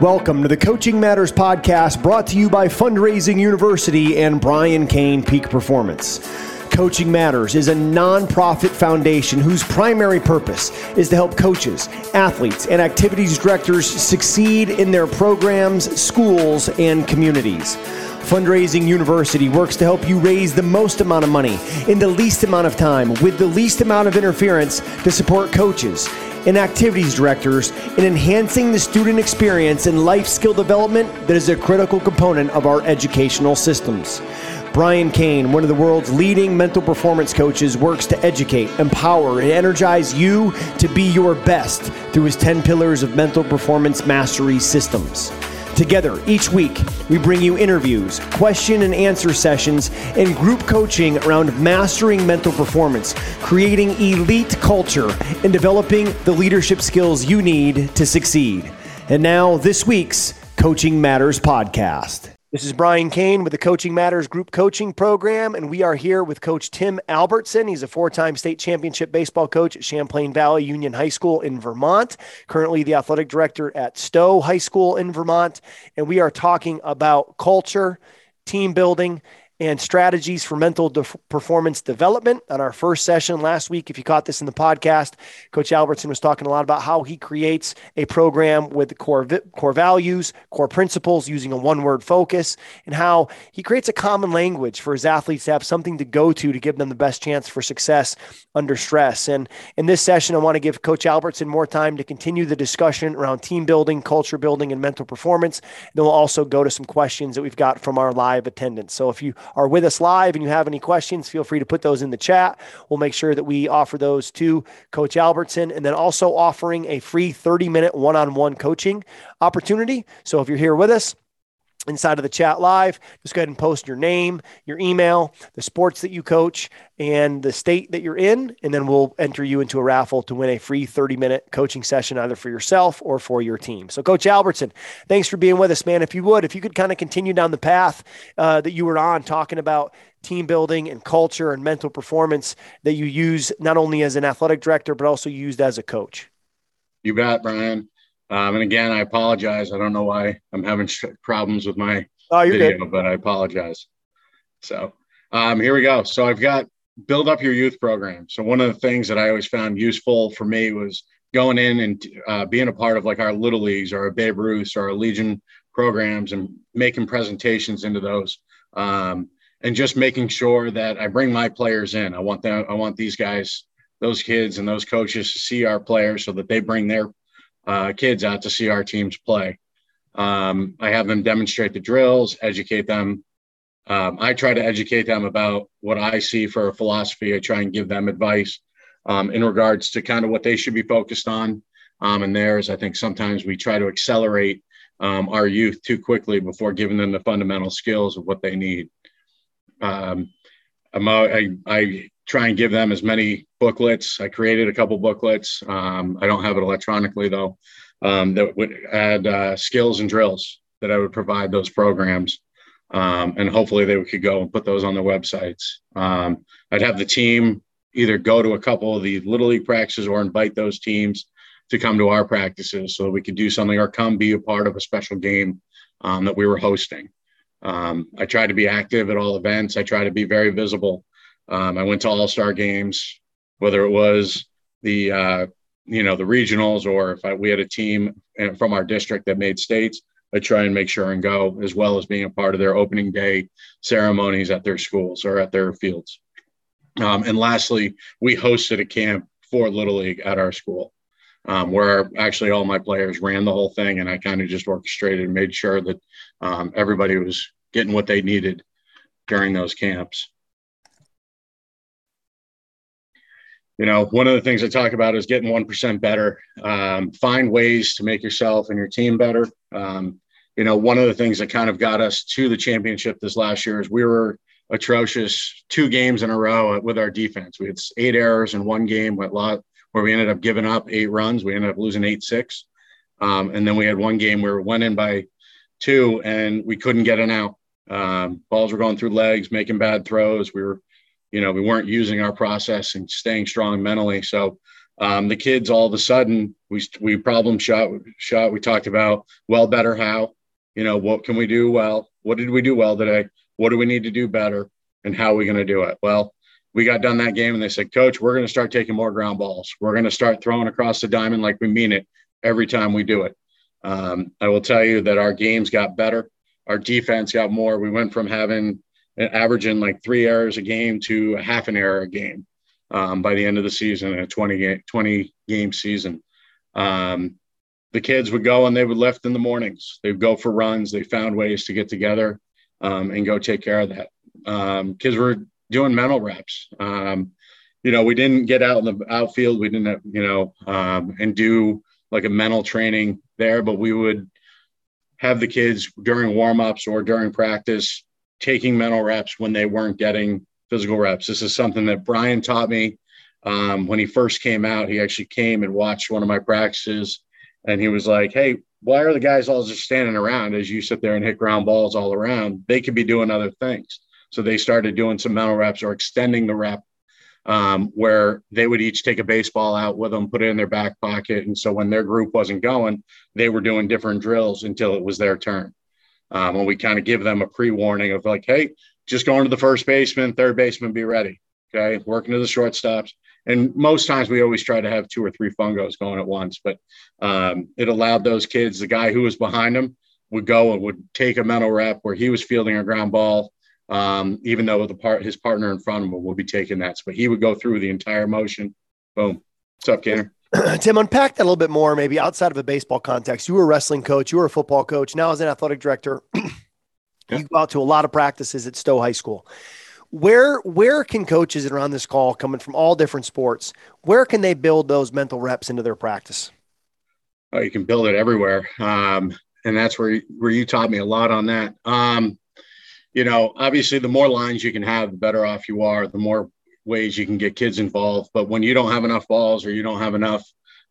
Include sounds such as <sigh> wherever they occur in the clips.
Welcome to the Coaching Matters podcast brought to you by Fundraising University and Brian Cain Peak Performance. Coaching Matters is a nonprofit foundation whose primary purpose is to help coaches, athletes, and activities directors succeed in their programs, schools, and communities. Fundraising University works to help you raise the most amount of money in the least amount of time with the least amount of interference to support coaches and activities directors in enhancing the student experience and life skill development that is a critical component of our educational systems. Brian Cain, one of the world's leading mental performance coaches, works to educate, empower, and energize you to be your best through his 10 pillars of mental performance mastery systems. Together, each week, we bring you interviews, question and answer sessions, and group coaching around mastering mental performance, creating elite culture, and developing the leadership skills you need to succeed. And now, this week's Coaching Matters podcast. This is Brian Cain with the Coaching Matters Group Coaching Program, and we are here with Coach Tim Albertson. He's a four time state championship baseball coach at Champlain Valley Union High School in Vermont, currently the athletic director at Stowe High School in Vermont. And we are talking about culture, team building, and strategies for mental de- performance development. On our first session last week, if you caught this in the podcast, Coach Albertson was talking a lot about how he creates a program with core vi- core values, core principles, using a one word focus, and how he creates a common language for his athletes to have something to go to to give them the best chance for success under stress. And in this session, I want to give Coach Albertson more time to continue the discussion around team building, culture building, and mental performance. Then we'll also go to some questions that we've got from our live attendance. So if you are with us live and you have any questions, feel free to put those in the chat. We'll make sure that we offer those to Coach Albertson and then also offering a free 30 minute one on one coaching opportunity. So if you're here with us, inside of the chat live. Just go ahead and post your name, your email, the sports that you coach, and the state that you're in. And then we'll enter you into a raffle to win a free 30 minute coaching session, either for yourself or for your team. So, Coach Albertson, thanks for being with us, man. If you would, if you could kind of continue down the path uh, that you were on, talking about team building and culture and mental performance that you use not only as an athletic director, but also used as a coach. You bet, Brian. Um, and again, I apologize. I don't know why I'm having problems with my oh, video, good. but I apologize. So um, here we go. So I've got build up your youth program. So one of the things that I always found useful for me was going in and uh, being a part of like our little leagues or our Babe Ruths or our Legion programs and making presentations into those. Um, and just making sure that I bring my players in. I want them, I want these guys, those kids and those coaches to see our players so that they bring their uh, kids out to see our teams play. Um, I have them demonstrate the drills, educate them. Um, I try to educate them about what I see for a philosophy. I try and give them advice um, in regards to kind of what they should be focused on. Um, and theirs, I think sometimes we try to accelerate um, our youth too quickly before giving them the fundamental skills of what they need. Um, I, I try and give them as many booklets. I created a couple booklets. Um, I don't have it electronically though. Um, that would add uh, skills and drills that I would provide those programs, um, and hopefully they could go and put those on their websites. Um, I'd have the team either go to a couple of the little league practices or invite those teams to come to our practices so that we could do something or come be a part of a special game um, that we were hosting. Um, I try to be active at all events. I try to be very visible. Um, I went to all star games, whether it was the uh, you know the regionals or if I, we had a team uh, from our district that made states. I try and make sure and go as well as being a part of their opening day ceremonies at their schools or at their fields. Um, and lastly, we hosted a camp for Little League at our school. Um, where actually all my players ran the whole thing, and I kind of just orchestrated and made sure that um, everybody was getting what they needed during those camps. You know, one of the things I talk about is getting 1% better. Um, find ways to make yourself and your team better. Um, you know, one of the things that kind of got us to the championship this last year is we were atrocious two games in a row with our defense. We had eight errors in one game where we ended up giving up eight runs. We ended up losing 8 6. Um, and then we had one game where we went in by two and we couldn't get an out. Um, balls were going through legs, making bad throws. We were you know, we weren't using our process and staying strong mentally. So Um, the kids all of a sudden we we problem shot shot. We talked about well, better, how. You know what can we do well? What did we do well today? What do we need to do better? And how are we going to do it? Well, we got done that game and they said, Coach, we're going to start taking more ground balls. We're going to start throwing across the diamond like we mean it every time we do it. Um, I will tell you that our games got better. Our defense got more. We went from having averaging like three errors a game to a half an error a game um, by the end of the season in a 20 game, 20 game season. Um, the kids would go and they would lift in the mornings. They'd go for runs. They found ways to get together um, and go take care of that. Um, kids were doing mental reps. Um, you know, we didn't get out in the outfield. We didn't, you know, um, and do like a mental training there, but we would have the kids during warm-ups or during practice taking mental reps when they weren't getting physical reps. This is something that Brian taught me um, when he first came out. He actually came and watched one of my practices, and he was like, "Hey, why are the guys all just standing around as you sit there and hit ground balls all around? They could be doing other things." So they started doing some mental reps or extending the rep um, where they would each take a baseball out with them, put it in their back pocket. And so when their group wasn't going, they were doing different drills until it was their turn. Um, and we kind of give them a pre warning of like, hey, just going to the first baseman, third baseman, be ready. Okay. Working to the shortstops. And most times we always try to have two or three fungos going at once, but um, it allowed those kids, the guy who was behind them would go and would take a mental rep where he was fielding a ground ball um, even though the part his partner in front of him will be taking that. But he would go through the entire motion. Boom. What's up, Kenner? <clears throat> Tim, unpack that a little bit more, maybe outside of a baseball context. You were a wrestling coach, you were a football coach. Now, as an athletic director, <clears throat> yeah. you go out to a lot of practices at Stowe High School. Where where can coaches that are on this call, coming from all different sports, where can they build those mental reps into their practice? Oh, you can build it everywhere, um, and that's where where you taught me a lot on that. Um, you know, obviously, the more lines you can have, the better off you are. The more ways you can get kids involved. But when you don't have enough balls or you don't have enough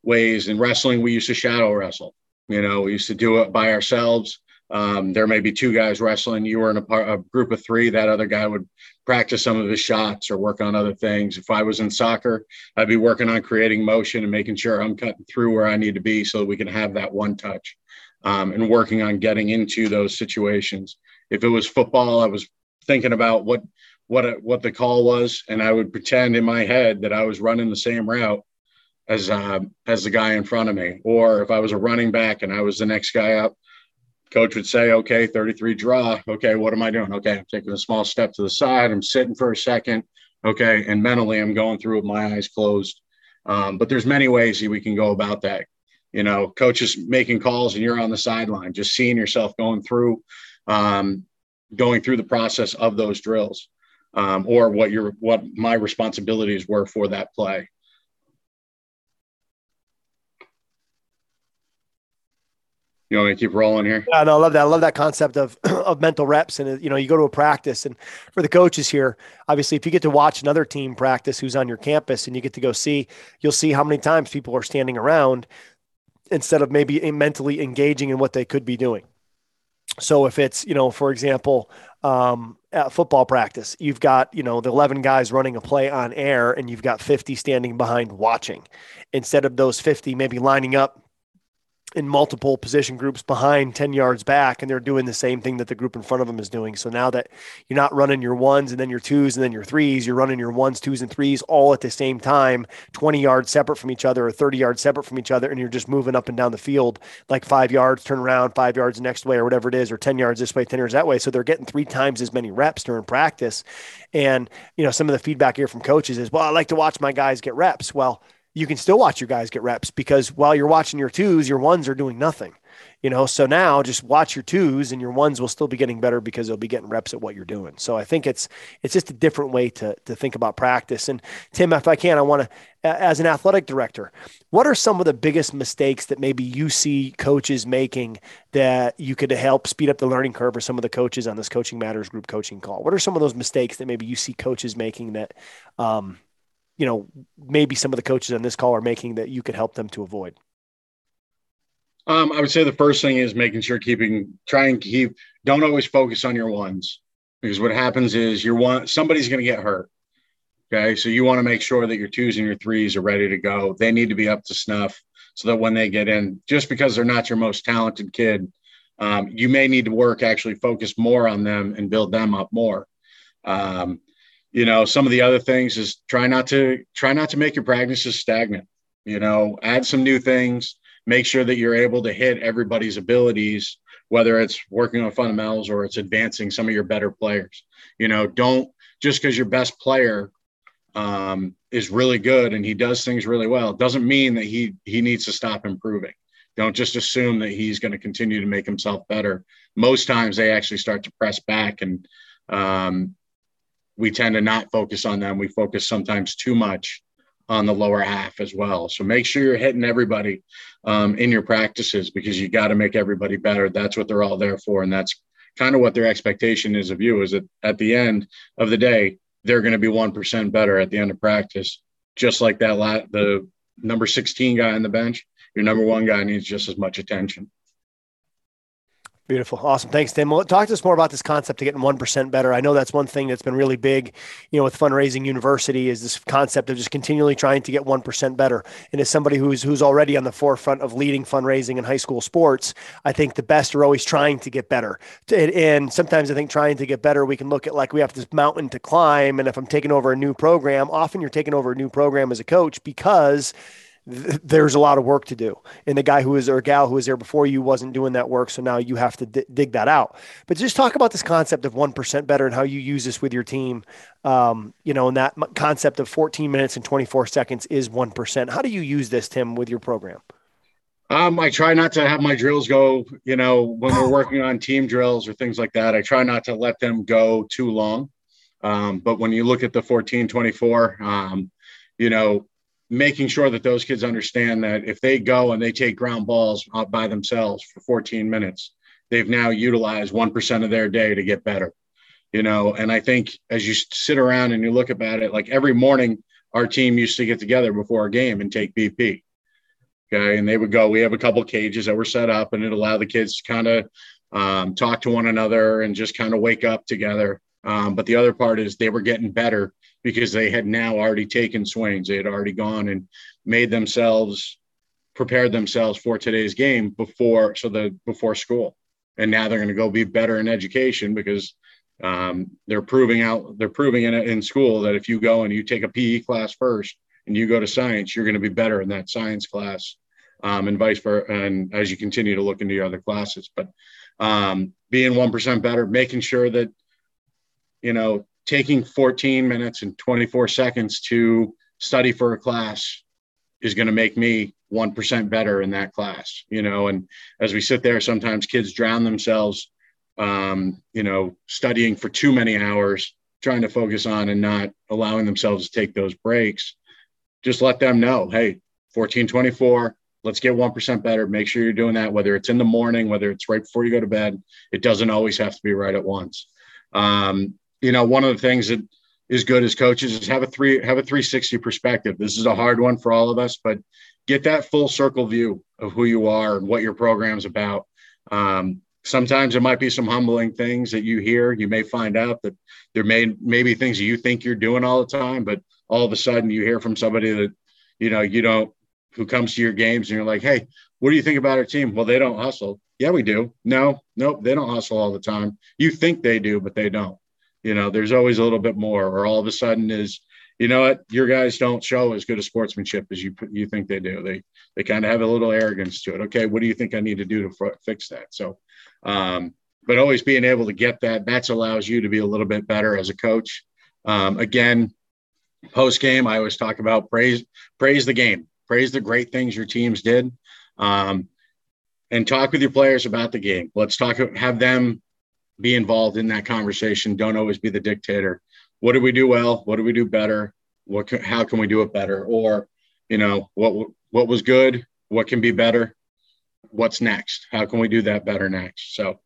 ways in wrestling, we used to shadow wrestle. You know, we used to do it by ourselves. Um, there may be two guys wrestling. You were in a, a group of three. That other guy would practice some of his shots or work on other things. If I was in soccer, I'd be working on creating motion and making sure I'm cutting through where I need to be so that we can have that one touch um, and working on getting into those situations. If it was football, I was thinking about what what what the call was, and I would pretend in my head that I was running the same route as uh, as the guy in front of me. Or if I was a running back and I was the next guy up, coach would say, "Okay, 33 draw. Okay, what am I doing? Okay, I'm taking a small step to the side. I'm sitting for a second. Okay, and mentally I'm going through with my eyes closed. Um, but there's many ways we can go about that. You know, coaches making calls and you're on the sideline, just seeing yourself going through um, going through the process of those drills um, or what your what my responsibilities were for that play you want me to keep rolling here? Yeah, no, I love that. I love that concept of <clears throat> of mental reps. And you know, you go to a practice, and for the coaches here, obviously, if you get to watch another team practice who's on your campus, and you get to go see, you'll see how many times people are standing around instead of maybe mentally engaging in what they could be doing. So if it's, you know, for example, um, at football practice, you've got, you know, the 11 guys running a play on air and you've got 50 standing behind watching. Instead of those 50 maybe lining up in multiple position groups behind 10 yards back and they're doing the same thing that the group in front of them is doing. So now that you're not running your ones and then your twos and then your threes, you're running your ones, twos, and threes all at the same time, 20 yards separate from each other or 30 yards separate from each other. And you're just moving up and down the field like five yards, turn around, five yards next way or whatever it is, or 10 yards this way, 10 yards that way. So they're getting three times as many reps during practice. And, you know, some of the feedback here from coaches is, well, I like to watch my guys get reps. Well, you can still watch your guys get reps because while you're watching your twos, your ones are doing nothing. You know, so now just watch your twos and your ones will still be getting better because they'll be getting reps at what you're doing. So I think it's it's just a different way to to think about practice. And Tim, if I can, I want to as an athletic director, what are some of the biggest mistakes that maybe you see coaches making that you could help speed up the learning curve for some of the coaches on this coaching matters group coaching call? What are some of those mistakes that maybe you see coaches making that um, you know, maybe some of the coaches on this call are making that you could help them to avoid? Um, I would say the first thing is making sure keeping, try and keep, don't always focus on your ones because what happens is your one, somebody's going to get hurt. Okay. So you want to make sure that your twos and your threes are ready to go. They need to be up to snuff so that when they get in, just because they're not your most talented kid, um, you may need to work actually focus more on them and build them up more. Um, you know, some of the other things is try not to try not to make your practices stagnant. You know, add some new things. Make sure that you're able to hit everybody's abilities, whether it's working on fundamentals or it's advancing some of your better players. You know, don't just because your best player um, is really good and he does things really well doesn't mean that he he needs to stop improving don't just assume that he's going to continue to make himself better most times they actually start to press back and um, we tend to not focus on them we focus sometimes too much on the lower half as well so make sure you're hitting everybody um, in your practices because you got to make everybody better that's what they're all there for and that's kind of what their expectation is of you is that at the end of the day they're going to be 1% better at the end of practice. Just like that, la- the number 16 guy on the bench, your number one guy needs just as much attention. Beautiful. Awesome. Thanks, Tim. Well, talk to us more about this concept of getting 1% better. I know that's one thing that's been really big, you know, with fundraising university is this concept of just continually trying to get 1% better. And as somebody who's, who's already on the forefront of leading fundraising in high school sports, I think the best are always trying to get better. And sometimes I think trying to get better, we can look at like we have this mountain to climb. And if I'm taking over a new program, often you're taking over a new program as a coach because there's a lot of work to do. And the guy who was or gal who was there before you wasn't doing that work. So now you have to d- dig that out. But just talk about this concept of 1% better and how you use this with your team. Um, you know, and that concept of 14 minutes and 24 seconds is 1%. How do you use this, Tim, with your program? Um, I try not to have my drills go, you know, when we're working on team drills or things like that, I try not to let them go too long. Um, but when you look at the 14, 24, um, you know, making sure that those kids understand that if they go and they take ground balls by themselves for 14 minutes, they've now utilized 1% of their day to get better. You know, and I think as you sit around and you look about it, like every morning, our team used to get together before a game and take BP. Okay. And they would go, we have a couple cages that were set up and it allowed the kids to kind of um, talk to one another and just kind of wake up together. Um, but the other part is they were getting better because they had now already taken swings. They had already gone and made themselves prepared themselves for today's game before so the before school. And now they're going to go be better in education because um, they're proving out they're proving in in school that if you go and you take a PE class first and you go to science, you're going to be better in that science class. Um, and vice versa, and as you continue to look into your other classes, but um, being one percent better, making sure that you know taking 14 minutes and 24 seconds to study for a class is going to make me 1% better in that class you know? And as we sit there sometimes kids drown themselves um, you know studying for too many hours trying to focus on and not allowing themselves to take those breaks. Just let them know hey 1424 let's get 1% better. Make sure you're doing that whether it's in the morning whether it's right before you go to bed. It doesn't always have to be right at once. Um, you know, one of the things that is good as coaches is have a three have a 360 perspective. This is a hard one for all of us, but get that full circle view of who you are and what your program's about. Um, sometimes there might be some humbling things that you hear. You may find out that there may maybe things you think you're doing all the time, but all of a sudden you hear from somebody that you know you don't who comes to your games and you're like, hey, what do you think about our team? Well, they don't hustle. Yeah, we do. No, nope, they don't hustle all the time. You think they do, but they don't you know there's always a little bit more or all of a sudden is you know what your guys don't show as good a sportsmanship as you you think they do. They they kind of have a little arrogance to it. Okay what do you think i need to do to f- fix that? So um, but always being able to get that that allows you to be a little bit better as a coach. Um, again post game i always talk about praise praise the game. Praise the great things your teams did. Um, and talk with your players about the game. Let's talk have them be involved in that conversation. Don't always be the dictator. What do we do well? What do we do better? What can, how can we do it better? Or, you know, what what was good? What can be better? What's next? How can we do that better next? So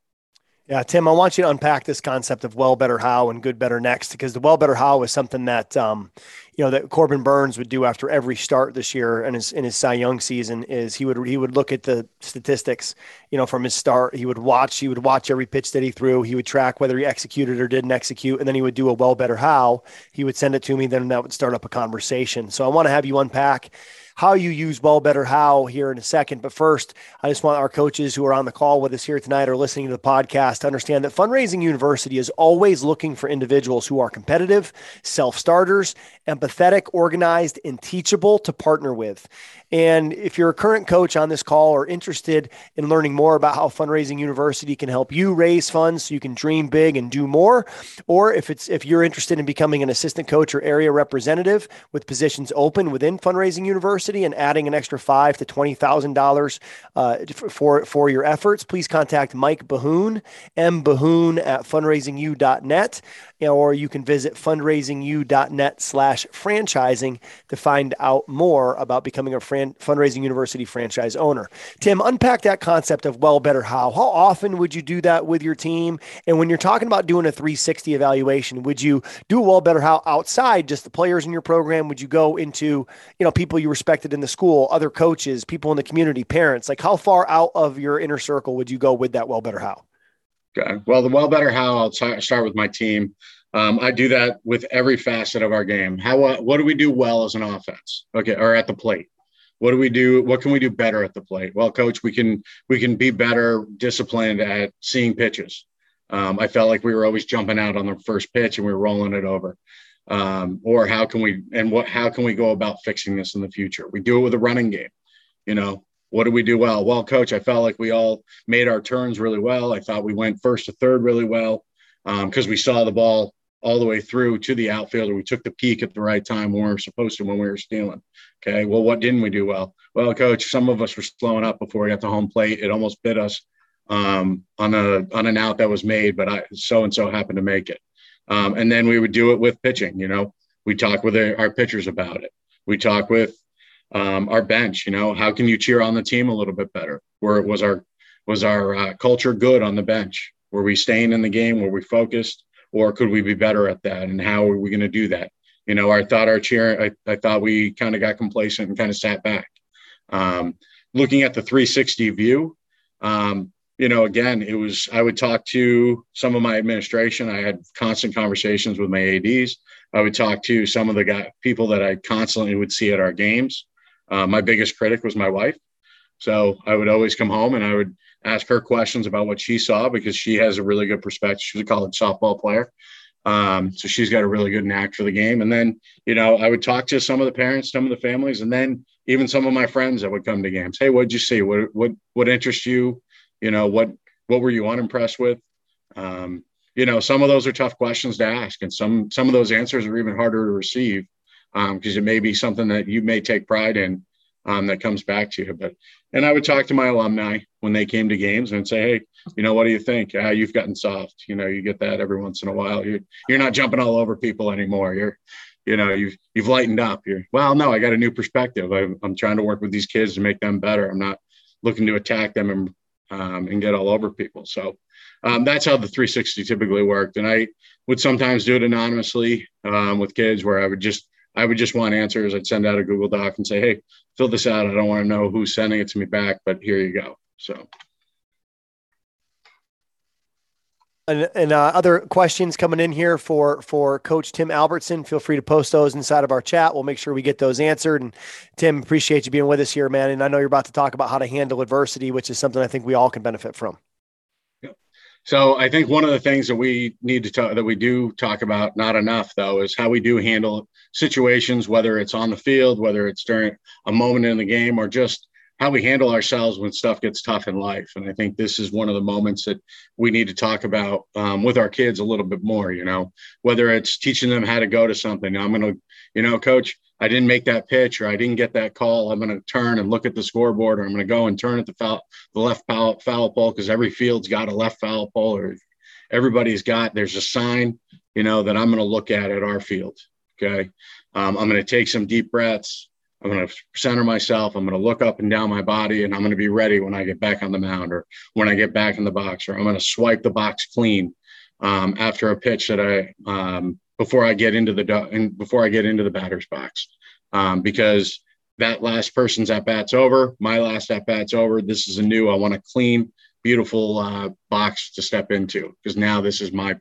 Yeah, Tim, I want you to unpack this concept of well, better, how, and good, better, next, because the well, better, how is something that um, you know that Corbin Burnes would do after every start this year and his in his Cy Young season is he would he would look at the statistics, you know, from his start. He would watch he would watch every pitch that he threw. He would track whether he executed or didn't execute, and then he would do a well, better, how. He would send it to me, then that would start up a conversation. So I want to have you unpack how you use well, better, how here in a second. But first, I just want our coaches who are on the call with us here tonight or listening to the podcast to understand that Fundraising University is always looking for individuals who are competitive, self starters, empathetic, organized, and teachable to partner with. And if you're a current coach on this call or interested in learning more about how Fundraising University can help you raise funds so you can dream big and do more, or if it's if you're interested in becoming an assistant coach or area representative with positions open within Fundraising University and adding an extra five to twenty thousand uh, dollars for for your efforts, please contact Mike Bahoon, m Bahoon at fundraisingu.net or you can visit fundraisingu.net slash franchising to find out more about becoming a fran- fundraising university franchise owner. Tim, unpack that concept of well, better, how. How often would you do that with your team? And when you're talking about doing a 360 evaluation, would you do well, better, how outside just the players in your program? Would you go into, you know, people you respected in the school, other coaches, people in the community, parents? Like how far out of your inner circle would you go with that well, better, how? Okay. Well, the well, better, how I'll t- start with my team. Um, I do that with every facet of our game. How uh, what do we do well as an offense? Okay, or at the plate. What do we do? What can we do better at the plate? Well, coach, we can we can be better disciplined at seeing pitches. Um, I felt like we were always jumping out on the first pitch and we were rolling it over. Um, or how can we and what how can we go about fixing this in the future? We do it with a running game. You know, what do we do well? Well, coach, I felt like we all made our turns really well. I thought we went first to third really well because um, we saw the ball all the way through to the outfielder. We took the peak at the right time when we were supposed to when we were stealing. Okay. Well, what didn't we do well? Well, coach, some of us were slowing up before we got to home plate. It almost bit us um, on a on an out that was made, but I so and so happened to make it. Um, and then we would do it with pitching. You know, we talk with our pitchers about it. We talk with um, our bench. You know, how can you cheer on the team a little bit better? Where was our was our uh, culture good on the bench? Were we staying in the game? Were we focused? Or could we be better at that? And how are we going to do that? You know, I thought our chair, I, I thought we kind of got complacent and kind of sat back. Um, looking at the 360 view, um, you know, again, it was, I would talk to some of my administration. I had constant conversations with my ADs. I would talk to some of the guy, people that I constantly would see at our games. Uh, my biggest critic was my wife. So I would always come home and I would ask her questions about what she saw because she has a really good perspective. She's a college softball player. Um, so she's got a really good knack for the game. And then, you know, I would talk to some of the parents, some of the families, and then even some of my friends that would come to games. Hey, what'd you see? What what what interests you? You know, what what were you unimpressed with? Um, you know, some of those are tough questions to ask, and some some of those answers are even harder to receive because um, it may be something that you may take pride in um, that comes back to you. But and I would talk to my alumni when they came to games and say, hey, you know, what do you think? Ah, you've gotten soft. You know, you get that every once in a while. You're you're not jumping all over people anymore. You're, you know, you've you've lightened up. You're well, no, I got a new perspective. I'm, I'm trying to work with these kids to make them better. I'm not looking to attack them and um, and get all over people. So um, that's how the 360 typically worked. And I would sometimes do it anonymously um, with kids where I would just I would just want answers. I'd send out a Google Doc and say, hey, fill this out. I don't want to know who's sending it to me back, but here you go. So. And, and uh, other questions coming in here for for Coach Tim Albertson. Feel free to post those inside of our chat. We'll make sure we get those answered. And Tim, appreciate you being with us here, man. And I know you're about to talk about how to handle adversity, which is something I think we all can benefit from. So I think one of the things that we need to talk that we do talk about not enough though is how we do handle situations, whether it's on the field, whether it's during a moment in the game, or just how we handle ourselves when stuff gets tough in life. And I think this is one of the moments that we need to talk about um, with our kids a little bit more. You know, whether it's teaching them how to go to something. I'm going to, you know, coach, I didn't make that pitch or I didn't get that call. I'm going to turn and look at the scoreboard or I'm going to go and turn at the foul, the left foul, foul pole because every field's got a left foul pole or everybody's got, there's a sign, you know, that I'm going to look at at our field. Okay. Um, I'm going to take some deep breaths. I'm going to center myself. I'm going to look up and down my body, and I'm going to be ready when I get back on the mound or when I get back in the box, or I'm going to swipe the box clean um, after a pitch that I um, before I get into the and before I get into the batter's box, um, because that last person's at bat's over. My last at bat's over. This is a new. I want a clean, beautiful uh, box to step into because now this is my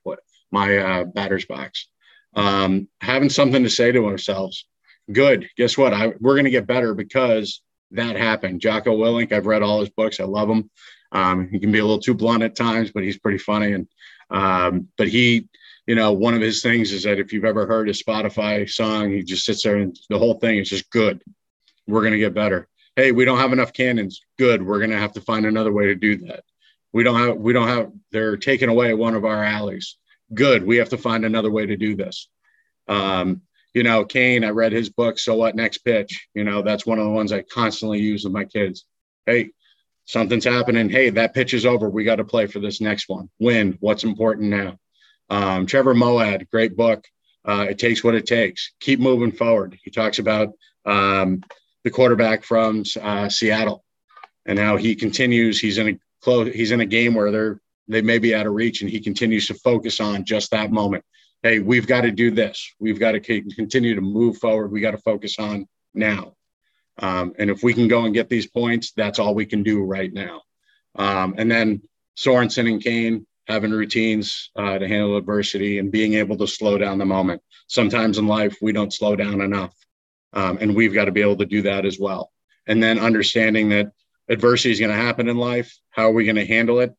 my uh, batter's box. Um, having something to say to ourselves good. Guess what? I, we're going to get better because that happened. Jocko Willink, I've read all his books. I love him. Um, he can be a little too blunt at times, but he's pretty funny. And um, but he, you know, one of his things is that if you've ever heard a Spotify song, he just sits there and the whole thing is just good. We're going to get better. Hey, we don't have enough cannons. Good. We're going to have to find another way to do that. We don't have. We don't have. They're taking away one of our alleys. Good. We have to find another way to do this. Um, you know, Cain, I read his book, So What Next Pitch. You know, that's one of the ones I constantly use with my kids. Hey, something's happening. Hey, that pitch is over. We got to play for this next one. Win. What's important now? Um, Trevor Moawad, great book. Uh, it takes what it takes. Keep moving forward. He talks about um, the quarterback from uh, Seattle and how he continues. He's in a close. He's in a game where they're they may be out of reach, and he continues to focus on just that moment hey, we've got to do this. We've got to continue to move forward. We got to focus on now. Um, and if we can go and get these points, that's all we can do right now. Um, and then Sorensen and Cain having routines uh, to handle adversity and being able to slow down the moment. Sometimes in life, we don't slow down enough. Um, and we've got to be able to do that as well. And then understanding that adversity is going to happen in life. How are we going to handle it?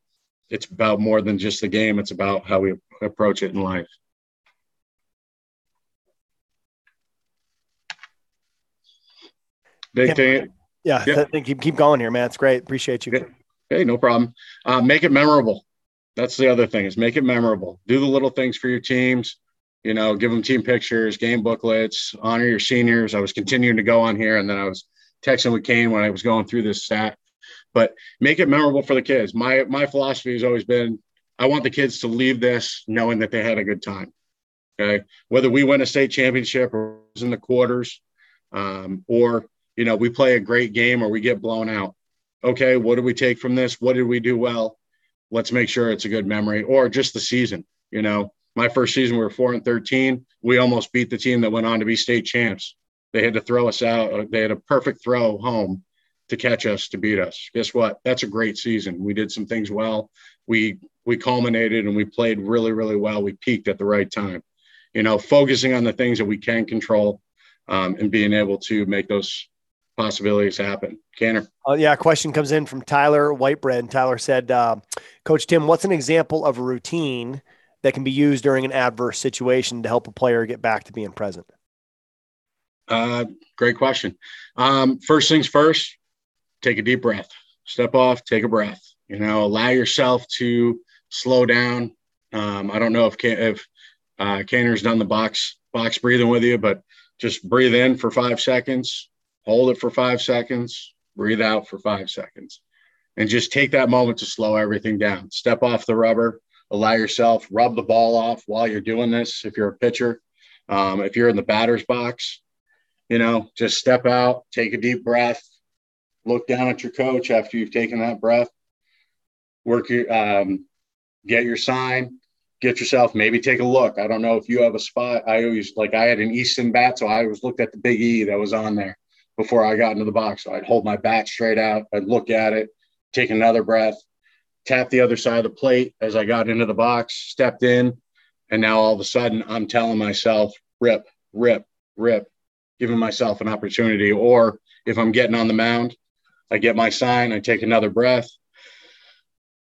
It's about more than just the game, it's about how we approach it in life. Big thing. Yeah, yeah. Keep keep going here, man. It's great. Appreciate you. Hey, no problem. Uh, make it memorable. That's the other thing is make it memorable. Do the little things for your teams. You know, give them team pictures, game booklets, honor your seniors. I was continuing to go on here, and then I was texting with Cain when I was going through this stat. But make it memorable for the kids. My my philosophy has always been I want the kids to leave this knowing that they had a good time. Okay, whether we win a state championship or was in the quarters, um, or you know, we play a great game or we get blown out. Okay, what do we take from this? What did we do well? Let's make sure it's a good memory or just the season. You know, my first season, we were four and 13. We almost beat the team that went on to be state champs. They had to throw us out. They had a perfect throw home to catch us to beat us. Guess what? That's a great season. We did some things well. We we culminated and we played really really well. We peaked at the right time. You know, focusing on the things that we can control um, and being able to make those possibilities happen. Canner. Oh, yeah. question comes in from Tyler Whitebread. And Tyler said, uh, Coach Tim, what's an example of a routine that can be used during an adverse situation to help a player get back to being present? Uh, great question. Um, first things first, take a deep breath, step off, take a breath, you know, allow yourself to slow down. Um, I don't know if, if uh, Canner's done the box, box breathing with you, but just breathe in for five seconds, hold it for five seconds, breathe out for five seconds, and just take that moment to slow everything down. Step off the rubber, allow yourself, rub the ball off while you're doing this. If you're a pitcher, um, if you're in the batter's box, you know, just step out, take a deep breath, look down at your coach after you've taken that breath, work your, um, get your sign, get yourself, maybe take a look. I don't know if you have a spot. I always like I had an Easton bat, so I always looked at the big E that was on there before I got into the box. So I'd hold my bat straight out, I'd look at it, take another breath, tap the other side of the plate as I got into the box, stepped in, and now all of a sudden I'm telling myself, rip, rip, rip, giving myself an opportunity. Or if I'm getting on the mound, I get my sign, I take another breath,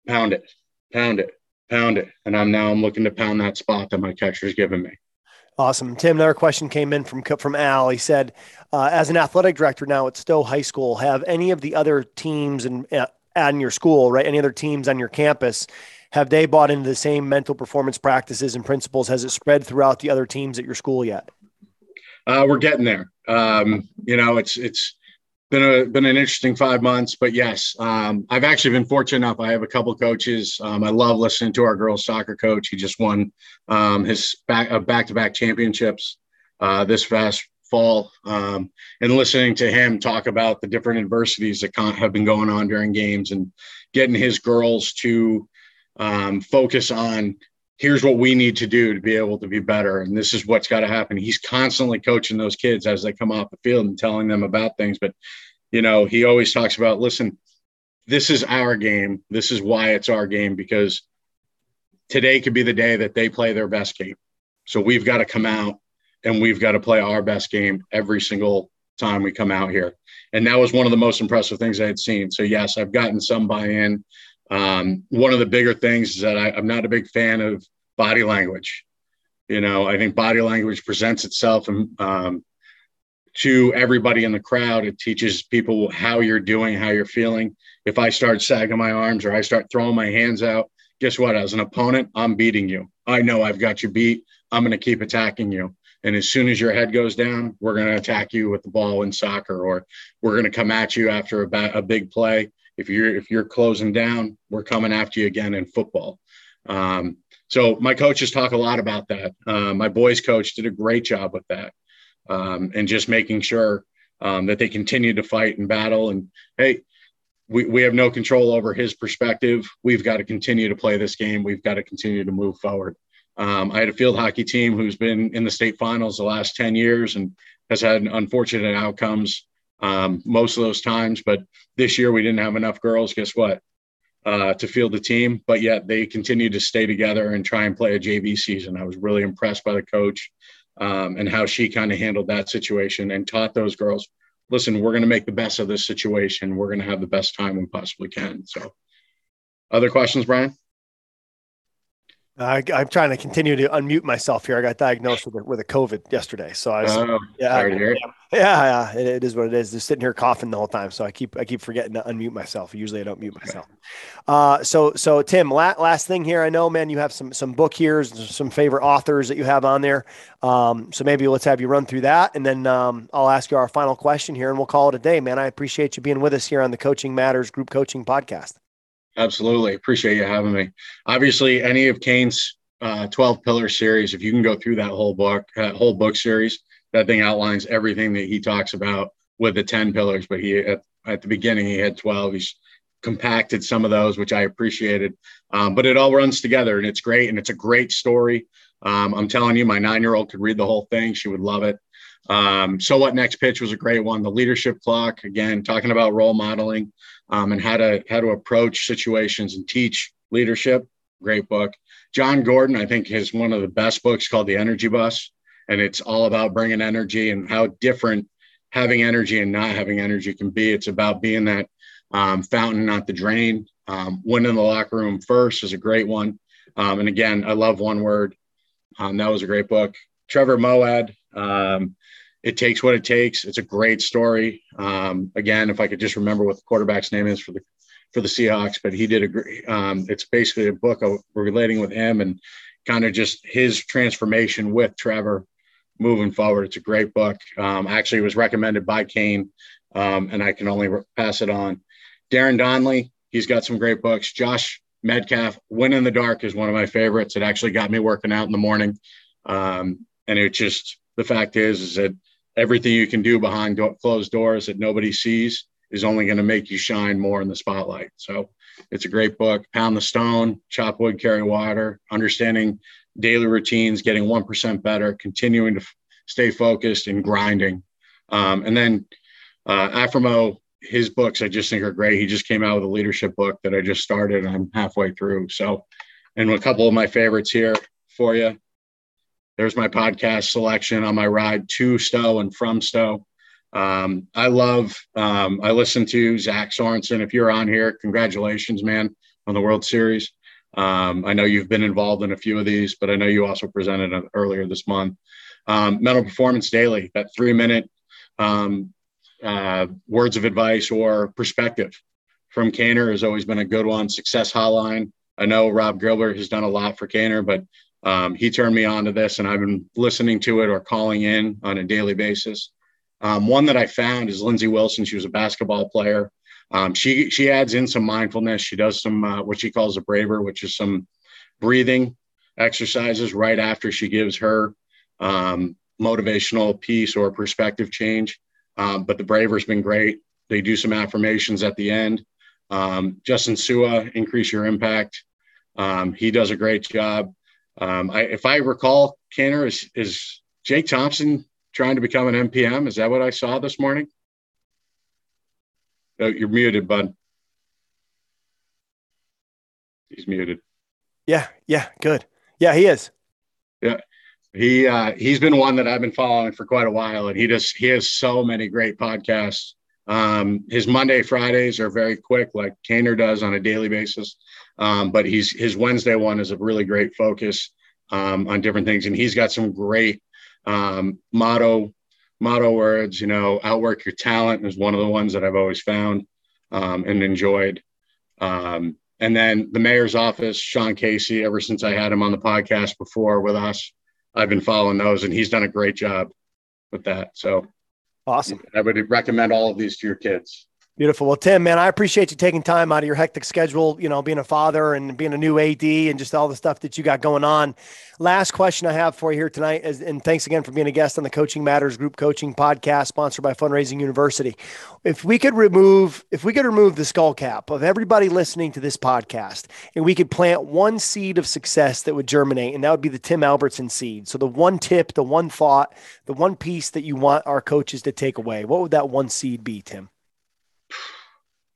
pound it, pound it, pound it. And I'm now I'm looking to pound that spot that my catcher's given me. Awesome, Tim. Another question came in from from Al. He said, uh, "As an athletic director now at Stowe High School, have any of the other teams and uh, in your school, right? Any other teams on your campus, have they bought into the same mental performance practices and principles? Has it spread throughout the other teams at your school yet?" Uh, we're getting there. Um, you know, it's it's been a been an interesting five months, but yes, um, I've actually been fortunate enough. I have a couple coaches. Um, I love listening to our girls soccer coach. He just won um, his back uh, back to back championships uh, this past fall um, and listening to him talk about the different adversities that have been going on during games and getting his girls to um, focus on here's what we need to do to be able to be better. And this is what's got to happen. He's constantly coaching those kids as they come off the field and telling them about things. But you know he always talks about listen this is our game. This is why it's our game because today could be the day that they play their best game. So we've got to come out and we've got to play our best game every single time we come out here. And that was one of the most impressive things i had seen. So yes i've gotten some buy-in um, one of the bigger things is that I, I'm not a big fan of body language. You know, I think body language presents itself and, um, to everybody in the crowd. It teaches people how you're doing, how you're feeling. If I start sagging my arms or I start throwing my hands out, guess what? As an opponent, I'm beating you. I know I've got you beat. I'm going to keep attacking you. And as soon as your head goes down, we're going to attack you with the ball in soccer, or we're going to come at you after a, ba- a big play if you're if you're closing down, we're coming after you again in football. Um, so my coaches talk a lot about that. Uh, my boys coach did a great job with that, um, and just making sure um, that they continue to fight and battle. And hey, we, we have no control over his perspective. We've got to continue to play this game. We've got to continue to move forward. Um, I had a field hockey team who's been in the state finals the last 10 years and has had unfortunate outcomes um, most of those times. But this year we didn't have enough girls. Guess what? Uh, to field the team, but yet they continue to stay together and try and play a JV season. I was really impressed by the coach um, and how she kind of handled that situation and taught those girls, listen, we're going to make the best of this situation. We're going to have the best time we possibly can. So, other questions, Brian? I, am trying to continue to unmute myself here. I got diagnosed with a, with a COVID yesterday, so I was, oh, yeah, yeah, yeah, it, it is what it is. Just sitting here coughing the whole time, so I keep I keep forgetting to unmute myself. Usually, I don't mute myself. Uh, so so Tim, last, last thing here. I know, man, you have some some book here, some favorite authors that you have on there. Um, so maybe let's have you run through that, and then um, I'll ask you our final question here, and we'll call it a day, man. I appreciate you being with us here on the Coaching Matters Group Coaching Podcast. Absolutely. Appreciate you having me. Obviously, any of Cain's uh, 12 pillar series, if you can go through that whole book, that whole book series, that thing outlines everything that he talks about with the 10 pillars. But he, at, at the beginning, he had 12. He's compacted some of those, which I appreciated. Um, but it all runs together and it's great. And it's a great story. Um, I'm telling you, my nine year old could read the whole thing. She would love it. Um, so what next pitch was a great one. The leadership clock, again, talking about role modeling um, and how to how to approach situations and teach leadership. Great book. Jon Gordon, I think, has one of the best books called The Energy Bus, and it's all about bringing energy and how different having energy and not having energy can be. It's about being that um, fountain, not the drain. Um, winning the locker room first is a great one. Um, and again, I love one word. Um, that was a great book. Trevor Moawad. um, it takes what it takes. It's a great story. Um, again, if I could just remember what the quarterback's name is for the for the Seahawks, but he did a great. It's basically a book relating with him and kind of just his transformation with Trevor moving forward. It's a great book. Um, actually, was recommended by Cain, um, and I can only pass it on. Darrin Donnelly, he's got some great books. Josh Medcalf, Win in the Dark is one of my favorites. It actually got me working out in the morning, um, and it just the fact is is that everything you can do behind do- closed doors that nobody sees is only going to make you shine more in the spotlight. So it's a great book. Pound the Stone, Chop Wood, Carry Water, understanding daily routines, getting 1% better, continuing to f- stay focused and grinding. Um, and then uh, his books I just think are great. He just came out with a leadership book that I just started and I'm halfway through. So, and a couple of my favorites here for you. There's my podcast selection on my ride to Stowe and from Stowe. Um, I love, um, I listen to Zach Sorensen. If you're on here, congratulations, man, on the World Series. Um, I know you've been involved in a few of these, but I know you also presented earlier this month. Um, Mental Performance Daily, that three minute um, uh, words of advice or perspective from Kaner has always been a good one. Success Hotline. I know Rob Gilbert has done a lot for Kaner, but um, he turned me on to this, and I've been listening to it or calling in on a daily basis. Um, one that I found is Lindsey Wilson. She was a basketball player. Um, she she adds in some mindfulness. She does some uh, what she calls a braver, which is some breathing exercises right after she gives her um, motivational piece or perspective change. Um, but the Braver's been great. They do some affirmations at the end. Um, Justin Sua, increase your impact. Um, he does a great job. Um, I, if I recall, Canner is is Jake Thompson trying to become an MPM. Is that what I saw this morning? Oh, you're muted, bud. He's muted. Yeah, yeah, good. Yeah, he is. Yeah. He uh, he's been one that I've been following for quite a while, and he just he has so many great podcasts. Um, his Monday Fridays are very quick, like Kaner does on a daily basis. Um, but he's his Wednesday one is a really great focus um, on different things, and he's got some great um, motto motto words. You know, outwork your talent is one of the ones that I've always found um, and enjoyed. Um, and then the mayor's office, Sean Casey, ever since I had him on the podcast before with us, I've been following those and he's done a great job with that. So awesome. I would recommend all of these to your kids. Beautiful. Well, Tim, man, I appreciate you taking time out of your hectic schedule, you know, being a father and being a new AD and just all the stuff that you got going on. Last question I have for you here tonight is, and thanks again for being a guest on the Coaching Matters Group Coaching Podcast, sponsored by Fundraising University. If we could remove, if we could remove the skull cap of everybody listening to this podcast, and we could plant one seed of success that would germinate, and that would be the Tim Albertson seed. So the one tip, the one thought, the one piece that you want our coaches to take away, what would that one seed be, Tim?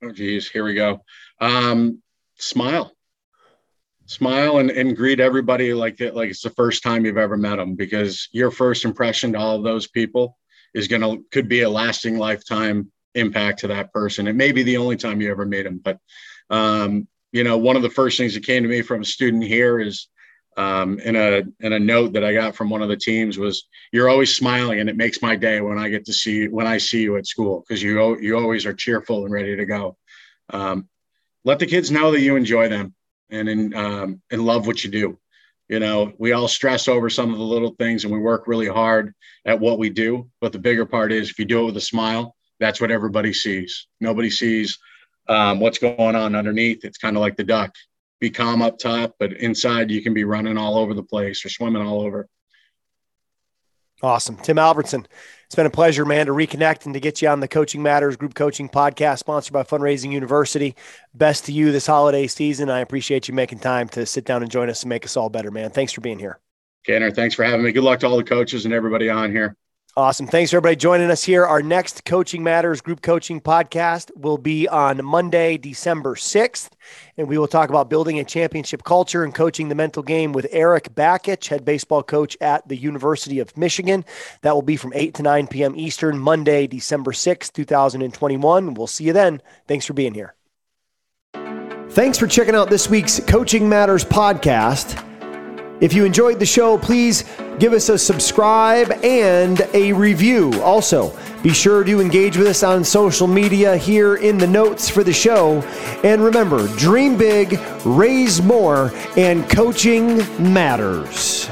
Oh, geez, here we go. Um, smile, smile, and, and greet everybody like it, like it's the first time you've ever met them, because your first impression to all of those people is gonna could be a lasting lifetime impact to that person. It may be the only time you ever meet them, but um, you know, one of the first things that came to me from a student here is um, in a in a note that I got from one of the teams was you're always smiling and it makes my day when I get to see when I see you at school because you you always are cheerful and ready to go. Um, let the kids know that you enjoy them and in, um, and love what you do. You know, we all stress over some of the little things and we work really hard at what we do. But the bigger part is if you do it with a smile, that's what everybody sees. Nobody sees um, what's going on underneath. It's kind of like the duck be calm up top, but inside you can be running all over the place or swimming all over. Awesome. Tim Albertson, it's been a pleasure, man, to reconnect and to get you on the Coaching Matters Group Coaching Podcast, sponsored by Fundraising University. Best to you this holiday season. I appreciate you making time to sit down and join us and make us all better, man. Thanks for being here. Tanner, thanks for having me. Good luck to all the coaches and everybody on here. Awesome. Thanks for everybody joining us here. Our next Coaching Matters group coaching podcast will be on Monday, December 6th. And we will talk about building a championship culture and coaching the mental game with Eric Bakich, head baseball coach at the University of Michigan. That will be from 8 to 9 p.m. Eastern, Monday, December 6th, 2021. We'll see you then. Thanks for being here. Thanks for checking out this week's Coaching Matters podcast. If you enjoyed the show, please give us a subscribe and a review. Also, be sure to engage with us on social media here in the notes for the show. And remember, dream big, raise more, and coaching matters.